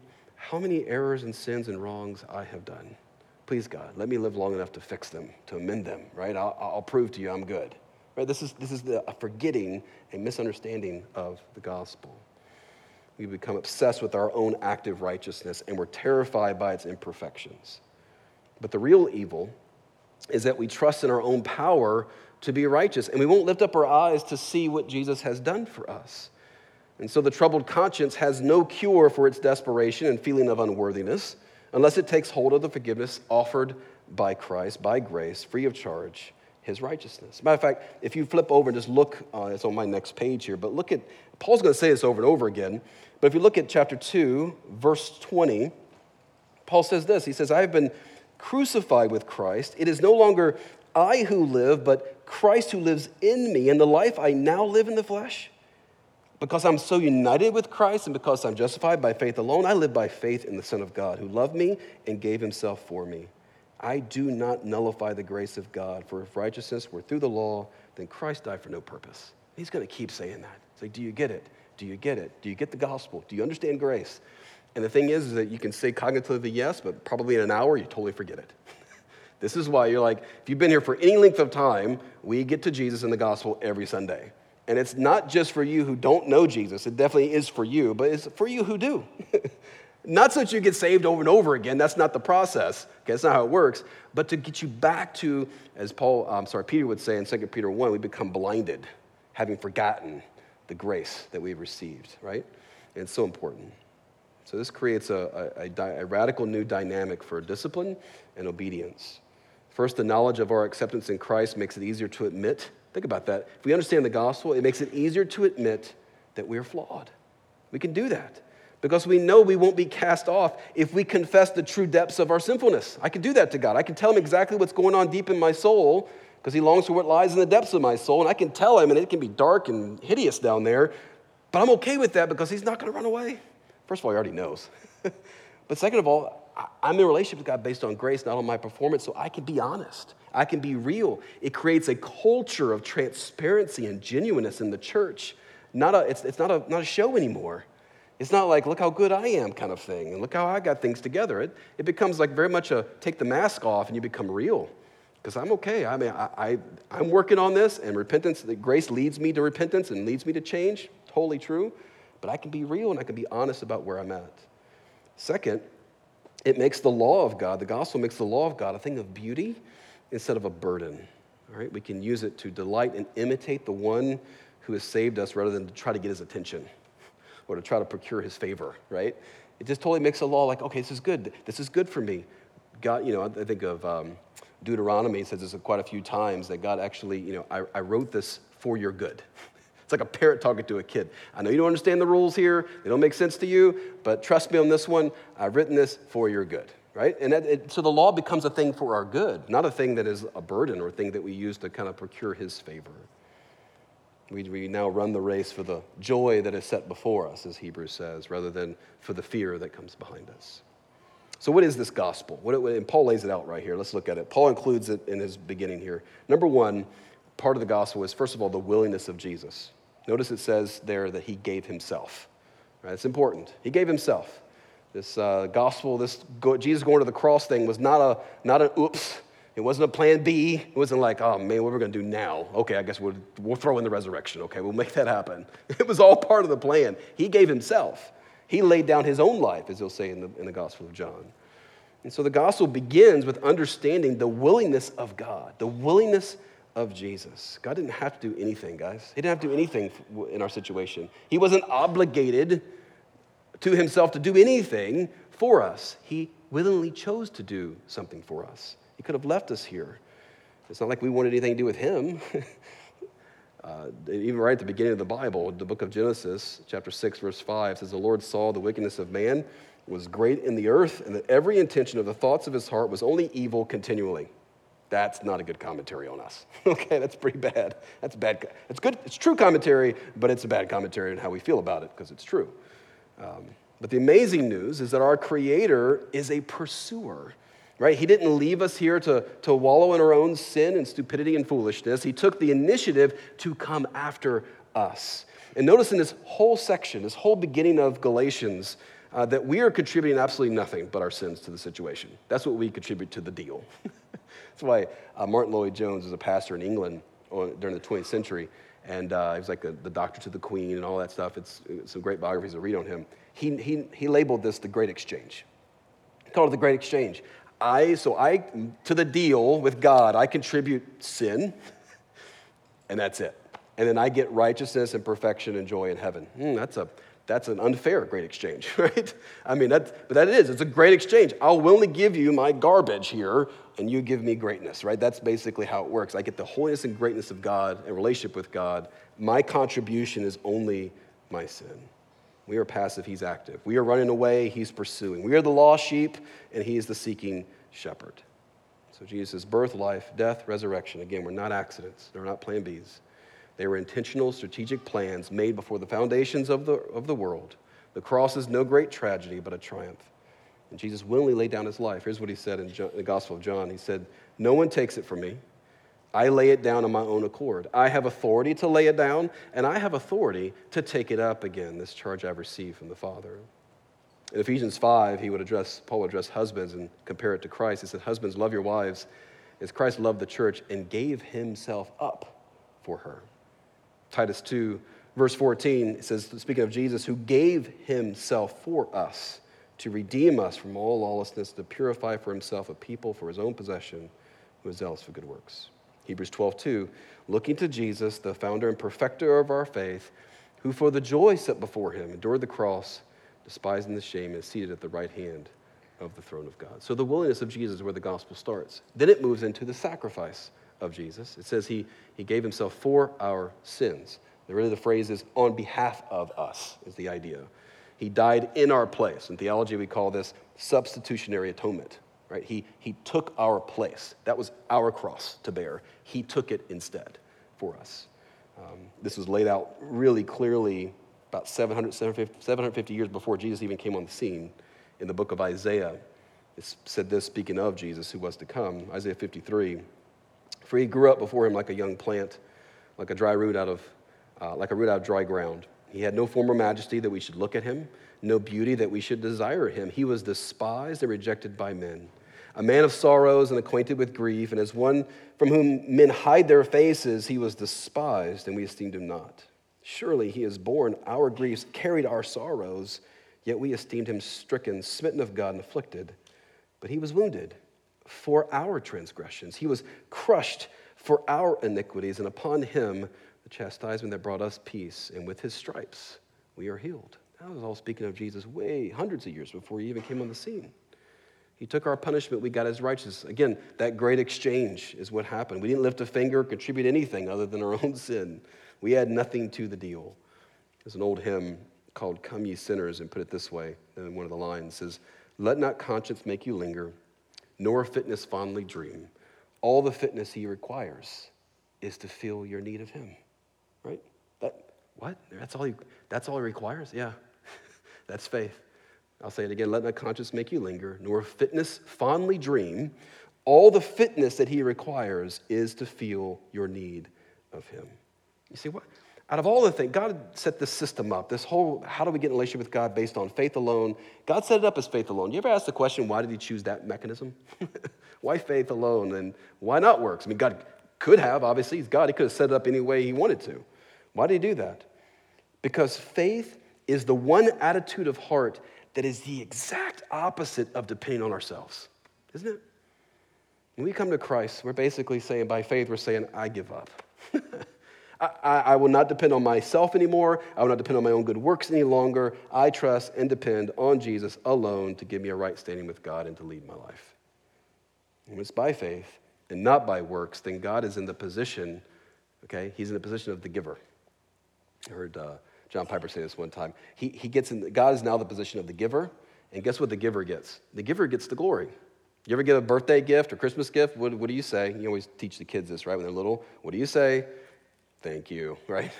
how many errors and sins and wrongs I have done. Please, God, let me live long enough to fix them, to amend them, right? I'll, I'll prove to you I'm good. Right? This is, this is the, a forgetting and misunderstanding of the gospel. We become obsessed with our own active righteousness and we're terrified by its imperfections. But the real evil is that we trust in our own power to be righteous and we won't lift up our eyes to see what Jesus has done for us. And so the troubled conscience has no cure for its desperation and feeling of unworthiness unless it takes hold of the forgiveness offered by Christ, by grace, free of charge, his righteousness. Matter of fact, if you flip over and just look, uh, it's on my next page here, but look at, Paul's going to say this over and over again, but if you look at chapter 2, verse 20, Paul says this He says, I have been crucified with Christ. It is no longer I who live, but Christ who lives in me. And the life I now live in the flesh, because I'm so united with Christ and because I'm justified by faith alone, I live by faith in the Son of God who loved me and gave himself for me. I do not nullify the grace of God, for if righteousness were through the law, then Christ died for no purpose. He's going to keep saying that. It's like, do you get it? Do you get it? Do you get the gospel? Do you understand grace? And the thing is, is that you can say cognitively yes, but probably in an hour, you totally forget it. this is why you're like, if you've been here for any length of time, we get to Jesus in the gospel every Sunday. And it's not just for you who don't know Jesus, it definitely is for you, but it's for you who do. not so that you get saved over and over again, that's not the process, okay, that's not how it works, but to get you back to, as Paul, I'm sorry, Peter would say in 2 Peter 1, we become blinded, having forgotten the grace that we've received, right? And it's so important. So this creates a, a, a, a radical new dynamic for discipline and obedience. First, the knowledge of our acceptance in Christ makes it easier to admit Think about that. If we understand the gospel, it makes it easier to admit that we're flawed. We can do that because we know we won't be cast off if we confess the true depths of our sinfulness. I can do that to God. I can tell him exactly what's going on deep in my soul because he longs for what lies in the depths of my soul. And I can tell him, and it can be dark and hideous down there, but I'm okay with that because he's not going to run away. First of all, he already knows. but second of all, I'm in a relationship with God based on grace, not on my performance, so I can be honest. I can be real. It creates a culture of transparency and genuineness in the church. Not a, it's, it's not, a, not a show anymore. It's not like, look how good I am kind of thing, and look how I got things together. It, it becomes like very much a take the mask off and you become real. Because I'm okay. I mean, I, I, I'm working on this, and repentance, the grace leads me to repentance and leads me to change. Totally true. But I can be real and I can be honest about where I'm at. Second, it makes the law of God, the gospel makes the law of God a thing of beauty instead of a burden. All right, we can use it to delight and imitate the one who has saved us rather than to try to get his attention or to try to procure his favor, right? It just totally makes a law like, okay, this is good. This is good for me. God, you know, I think of um, Deuteronomy says this quite a few times that God actually, you know, I, I wrote this for your good. It's like a parent talking to a kid. I know you don't understand the rules here, they don't make sense to you, but trust me on this one. I've written this for your good, right? And it, so the law becomes a thing for our good, not a thing that is a burden or a thing that we use to kind of procure his favor. We, we now run the race for the joy that is set before us, as Hebrews says, rather than for the fear that comes behind us. So, what is this gospel? What, and Paul lays it out right here. Let's look at it. Paul includes it in his beginning here. Number one, part of the gospel is, first of all, the willingness of Jesus. Notice it says there that he gave himself. Right? It's important. He gave himself. This uh, gospel, this go, Jesus going to the cross thing was not a not an oops. It wasn't a plan B. It wasn't like, oh man, what are we to do now? Okay, I guess we'll, we'll throw in the resurrection. Okay, we'll make that happen. It was all part of the plan. He gave himself. He laid down his own life, as he'll say in the, in the Gospel of John. And so the gospel begins with understanding the willingness of God, the willingness of Jesus. God didn't have to do anything, guys. He didn't have to do anything in our situation. He wasn't obligated to himself to do anything for us. He willingly chose to do something for us. He could have left us here. It's not like we wanted anything to do with him. uh, even right at the beginning of the Bible, the book of Genesis, chapter 6, verse 5 says, The Lord saw the wickedness of man was great in the earth, and that every intention of the thoughts of his heart was only evil continually. That's not a good commentary on us. okay, that's pretty bad. That's bad. It's good. It's true commentary, but it's a bad commentary on how we feel about it because it's true. Um, but the amazing news is that our Creator is a pursuer, right? He didn't leave us here to, to wallow in our own sin and stupidity and foolishness. He took the initiative to come after us. And notice in this whole section, this whole beginning of Galatians, uh, that we are contributing absolutely nothing but our sins to the situation. That's what we contribute to the deal. That's why uh, Martyn Lloyd-Jones was a pastor in England during the 20th century, and uh, he was like a, the doctor to the queen and all that stuff. It's, it's some great biographies to read on him. He, he, he labeled this the Great Exchange. He called it the Great Exchange. I, so I, to the deal with God, I contribute sin, and that's it. And then I get righteousness and perfection and joy in heaven. Mm, that's a that's an unfair great exchange, right? I mean, that, but that is, it's a great exchange. I'll willingly give you my garbage here, and you give me greatness, right? That's basically how it works. I get the holiness and greatness of God and relationship with God. My contribution is only my sin. We are passive, he's active. We are running away, he's pursuing. We are the lost sheep, and he is the seeking shepherd. So Jesus' birth, life, death, resurrection. Again, we're not accidents, they're not plan Bs. They were intentional, strategic plans made before the foundations of the, of the world. The cross is no great tragedy, but a triumph. And Jesus willingly laid down his life. Here's what he said in, John, the Gospel of John He said, No one takes it from me. I lay it down on my own accord. I have authority to lay it down, and I have authority to take it up again, this charge I've received from the Father. In Ephesians 5, he would address, Paul would address husbands and compare it to Christ. He said, Husbands, love your wives as Christ loved the church and gave himself up for her. Titus 2, verse 14, it says, speaking of Jesus, who gave himself for us to redeem us from all lawlessness, to purify for himself a people for his own possession who is zealous for good works. Hebrews 12, 2, looking to Jesus, the founder and perfecter of our faith, who for the joy set before him endured the cross, despising the shame, and is seated at the right hand of the throne of God. So the willingness of Jesus is where the gospel starts. Then it moves into the sacrifice of Jesus. It says he, he gave himself for our sins. Really, the phrase is on behalf of us, is the idea. He died in our place. In theology, we call this substitutionary atonement. Right? He, he took our place. That was our cross to bear. He took it instead for us. Um, this was laid out really clearly about 700, 750, 750 years before Jesus even came on the scene in the book of Isaiah. it said this speaking of Jesus who was to come. Isaiah 53. For he grew up before him like a young plant, like a dry root out of, uh, like a root out of dry ground. He had no form or majesty that we should look at him, no beauty that we should desire him. He was despised and rejected by men, a man of sorrows and acquainted with grief, and as one from whom men hide their faces, he was despised, and we esteemed him not. Surely he has borne our griefs, carried our sorrows, yet we esteemed him stricken, smitten of God, and afflicted. But he was wounded for our transgressions, he was crushed for our iniquities, and upon him the chastisement that brought us peace, and with his stripes we are healed. That was all speaking of Jesus way hundreds of years before he even came on the scene. He took our punishment, we got his righteousness. Again, that great exchange is what happened. We didn't lift a finger, contribute anything other than our own sin. We had nothing to the deal. There's an old hymn called Come Ye Sinners, and put it this way. And one of the lines says, Let not conscience make you linger, nor fitness fondly dream. All the fitness he requires is to feel your need of him. What? That's all he that's all he requires? Yeah. that's faith. I'll say it again. Let not conscience make you linger, nor fitness fondly dream. All the fitness that he requires is to feel your need of him. You see what? Out of all the things, God set this system up, this whole how do we get in relationship with God based on faith alone? God set it up as faith alone. You ever ask the question, why did he choose that mechanism? why faith alone? And why not works? I mean, God could have, obviously, he's God. He could have set it up any way he wanted to. Why did he do that? Because faith is the one attitude of heart that is the exact opposite of depending on ourselves, isn't it? When we come to Christ, we're basically saying, by faith, we're saying, I give up. I, I, will not depend on myself anymore. I will not depend on my own good works any longer. I trust and depend on Jesus alone to give me a right standing with God and to lead my life. And When it's by faith and not by works, then God is in the position, okay, he's in the position of the giver. I heard uh, John Piper say this one time. He, he gets in, God is now the position of the giver, and guess what the giver gets? The giver gets the glory. You ever get a birthday gift or Christmas gift? What, what do you say? You always teach the kids this, right, when they're little. What do you say? Thank you, right?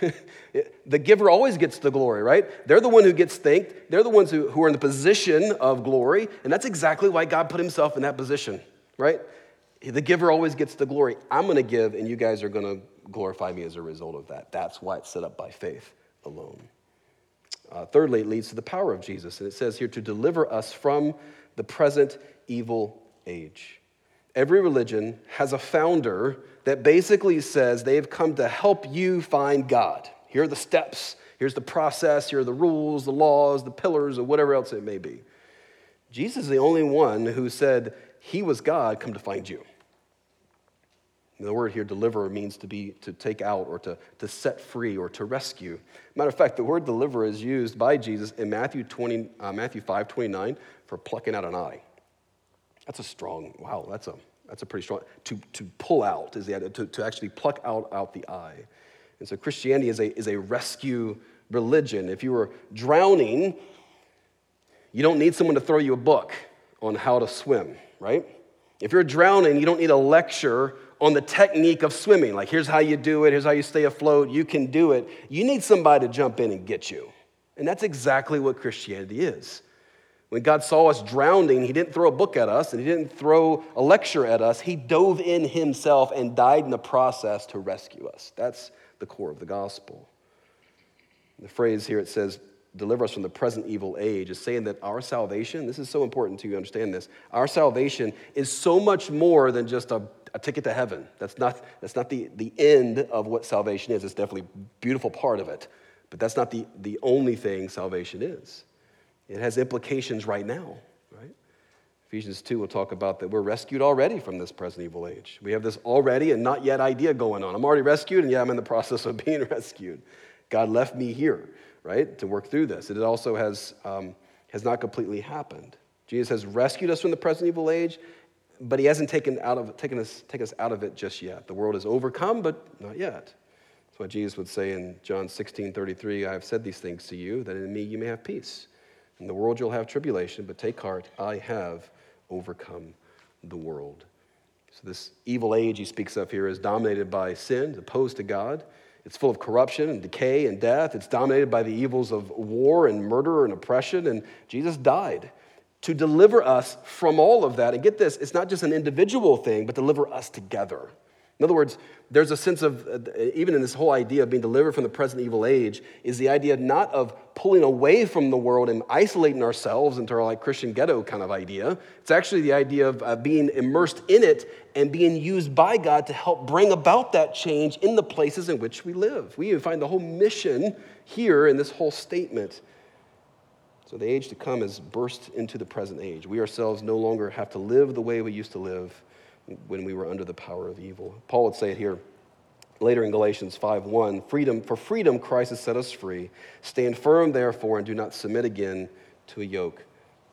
the giver always gets the glory, right? They're the one who gets thanked. They're the ones who, who are in the position of glory. And that's exactly why God put himself in that position, right? The giver always gets the glory. I'm going to give, and you guys are going to glorify me as a result of that. That's why it's set up by faith alone. Uh, thirdly, it leads to the power of Jesus. And it says here to deliver us from the present evil age. Every religion has a founder that basically says they've come to help you find God. Here are the steps, here's the process, here are the rules, the laws, the pillars, or whatever else it may be. Jesus is the only one who said he was God come to find you. The word here, deliver, means to be to take out or to, to set free or to rescue. Matter of fact, the word deliver is used by Jesus in Matthew, 20, uh, Matthew 5 29 for plucking out an eye. That's a strong, wow, that's a that's a pretty strong, to, to pull out is the idea, to, to actually pluck out, out the eye. And so Christianity is a, is a rescue religion. If you were drowning, you don't need someone to throw you a book on how to swim, right? If you're drowning, you don't need a lecture on the technique of swimming. Like, here's how you do it, here's how you stay afloat, you can do it. You need somebody to jump in and get you. And that's exactly what Christianity is. When God saw us drowning, He didn't throw a book at us and He didn't throw a lecture at us. He dove in Himself and died in the process to rescue us. That's the core of the gospel. The phrase here it says, deliver us from the present evil age, is saying that our salvation, this is so important to you understand this, our salvation is so much more than just a, a ticket to heaven. That's not, that's not the, the end of what salvation is. It's definitely a beautiful part of it, but that's not the, the only thing salvation is. It has implications right now, right? Ephesians 2 will talk about that we're rescued already from this present evil age. We have this already and not yet idea going on. I'm already rescued, and yeah, I'm in the process of being rescued. God left me here, right, to work through this. It also has, um, has not completely happened. Jesus has rescued us from the present evil age, but he hasn't taken, out of, taken, us, taken us out of it just yet. The world is overcome, but not yet. That's what Jesus would say in John 16 33 I have said these things to you, that in me you may have peace. In the world you'll have tribulation, but take heart, I have overcome the world. So, this evil age he speaks of here is dominated by sin, opposed to God. It's full of corruption and decay and death. It's dominated by the evils of war and murder and oppression. And Jesus died to deliver us from all of that. And get this, it's not just an individual thing, but deliver us together. In other words, there's a sense of, uh, even in this whole idea of being delivered from the present evil age, is the idea not of pulling away from the world and isolating ourselves into our like Christian ghetto kind of idea. It's actually the idea of uh, being immersed in it and being used by God to help bring about that change in the places in which we live. We even find the whole mission here in this whole statement. So the age to come has burst into the present age. We ourselves no longer have to live the way we used to live when we were under the power of evil. Paul would say it here later in Galatians 5:1, freedom for freedom Christ has set us free. Stand firm therefore and do not submit again to a yoke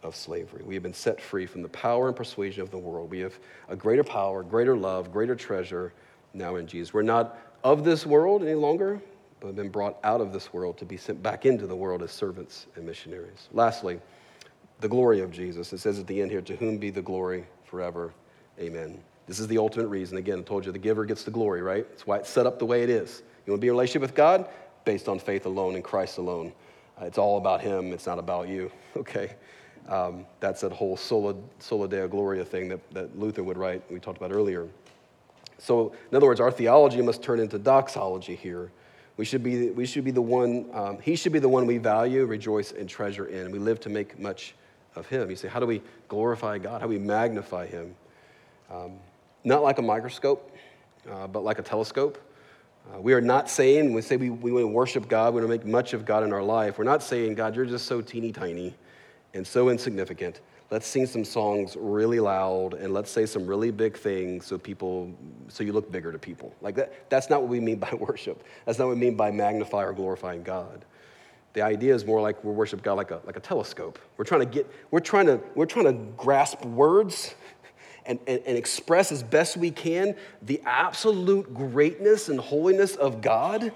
of slavery. We have been set free from the power and persuasion of the world. We have a greater power, greater love, greater treasure now in Jesus. We're not of this world any longer, but have been brought out of this world to be sent back into the world as servants and missionaries. Lastly, the glory of Jesus. It says at the end here, to whom be the glory forever Amen. This is the ultimate reason. Again, I told you the giver gets the glory, right? That's why it's set up the way it is. You want to be in a relationship with God? Based on faith alone in Christ alone. Uh, it's all about Him, it's not about you, okay? Um, that's that whole sola, sola Deo Gloria thing that, that Luther would write, we talked about earlier. So, in other words, our theology must turn into doxology here. We should be, we should be the one, um, he should be the one we value, rejoice, and treasure in. We live to make much of him. You say, how do we glorify God? How do we magnify him? Um, not like a microscope, uh, but like a telescope. Uh, we are not saying, when we say we, we want to worship God, we want to make much of God in our life, we're not saying, God, you're just so teeny tiny and so insignificant. Let's sing some songs really loud and let's say some really big things so people, so you look bigger to people. Like that, that's not what we mean by worship. That's not what we mean by magnify or glorifying God. The idea is more like we worship God like a, like a telescope. We're trying to get, we're trying to, we're trying to grasp words and, and, and express as best we can the absolute greatness and holiness of God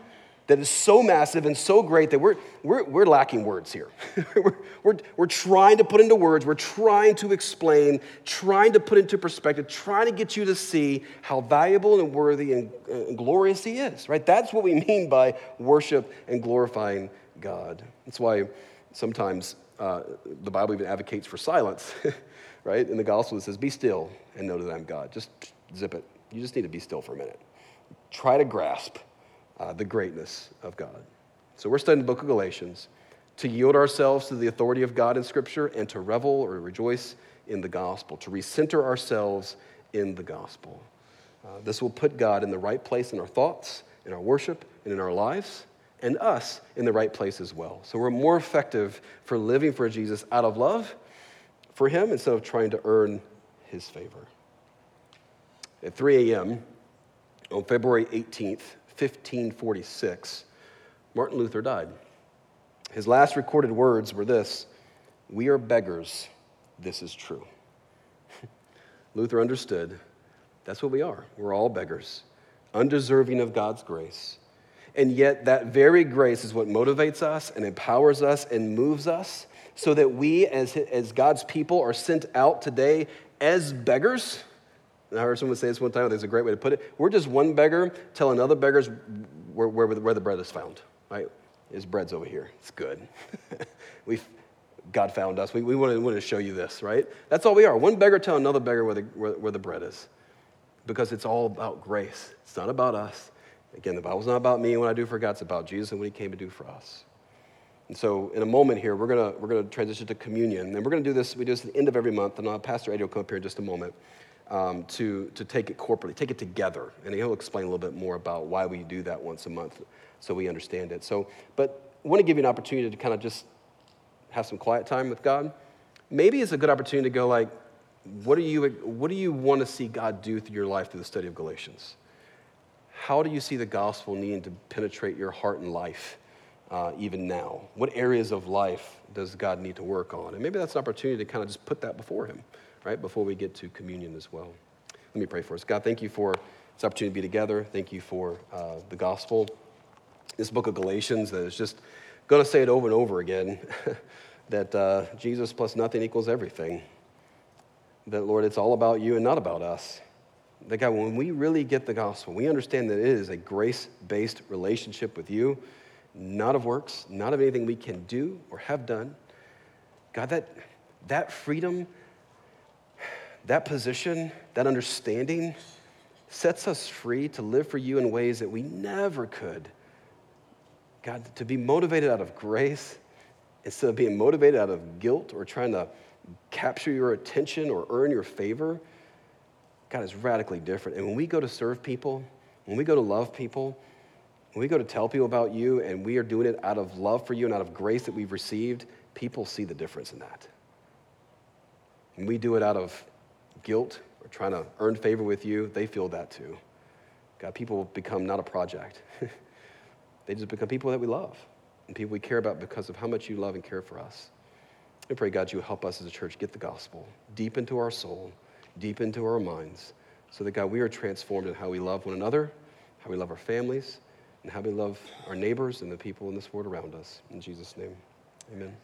that is so massive and so great that we're, we're, we're lacking words here. we're, we're, we're trying to put into words, we're trying to explain, trying to put into perspective, trying to get you to see how valuable and worthy and, and glorious He is, right? That's what we mean by worship and glorifying God. That's why sometimes uh, the Bible even advocates for silence. right? In the gospel, it says, Be still and know that I'm God. Just zip it. You just need to be still for a minute. Try to grasp uh, the greatness of God. So we're studying the book of Galatians to yield ourselves to the authority of God in Scripture and to revel or rejoice in the gospel, to recenter ourselves in the gospel. Uh, this will put God in the right place in our thoughts, in our worship, and in our lives, and us in the right place as well. So we're more effective for living for Jesus out of love for him instead of trying to earn his favor. At 3 a.m. on February 18th, 1546, Martin Luther died. His last recorded words were this We are beggars, this is true. Luther understood that's what we are. We're all beggars, undeserving of God's grace. And yet, that very grace is what motivates us and empowers us and moves us so that we, as, as God's people, are sent out today as beggars. I heard someone say this one time, there's a great way to put it. We're just one beggar telling other beggars where, where, where the bread is found, right? His bread's over here. It's good. we God found us. We, we wanted, wanted, to show you this, right? That's all we are. One beggar telling another beggar where the, where, where the bread is. Because it's all about grace. It's not about us. Again, the Bible's not about me and what I do for God. It's about Jesus and what he came to do for us. And so, in a moment here, we're going we're gonna transition to communion. And we're going to do this, we do this at the end of every month. And uh, Pastor Eddie will come up here in just a moment um, to, to take it corporately, take it together. And he'll explain a little bit more about why we do that once a month so we understand it. So, but I want to give you an opportunity to kind of just have some quiet time with God. Maybe it's a good opportunity to go, like, what do you, what do you want to see God do through your life through the study of Galatians? How do you see the gospel needing to penetrate your heart and life? uh, even now? What areas of life does God need to work on? And maybe that's an opportunity to kind of just put that before Him, right? Before we get to communion as well. Let me pray for us. God, thank you for this opportunity to be together. Thank you for uh, the gospel. This book of Galatians that is just going to say it over and over again that uh, Jesus plus nothing equals everything. That, Lord, it's all about you and not about us. That, God, when we really get the gospel, we understand that it is a grace based relationship with you not of works, not of anything we can do or have done. God, that, that freedom, that position, that understanding sets us free to live for you in ways that we never could. God, to be motivated out of grace instead of being motivated out of guilt or trying to capture your attention or earn your favor, God is radically different. And when we go to serve people, when we go to love people, when we go to tell people about you and we are doing it out of love for you and out of grace that we've received, people see the difference in that. When we do it out of guilt or trying to earn favor with you, they feel that too. God, people become not a project. they just become people that we love and people we care about because of how much you love and care for us. I pray, God, you help us as a church get the gospel deep into our soul, deep into our minds, so that, God, we are transformed in how we love one another, how we love our families, and how we love our neighbors and the people in this world around us. In Jesus' name, amen.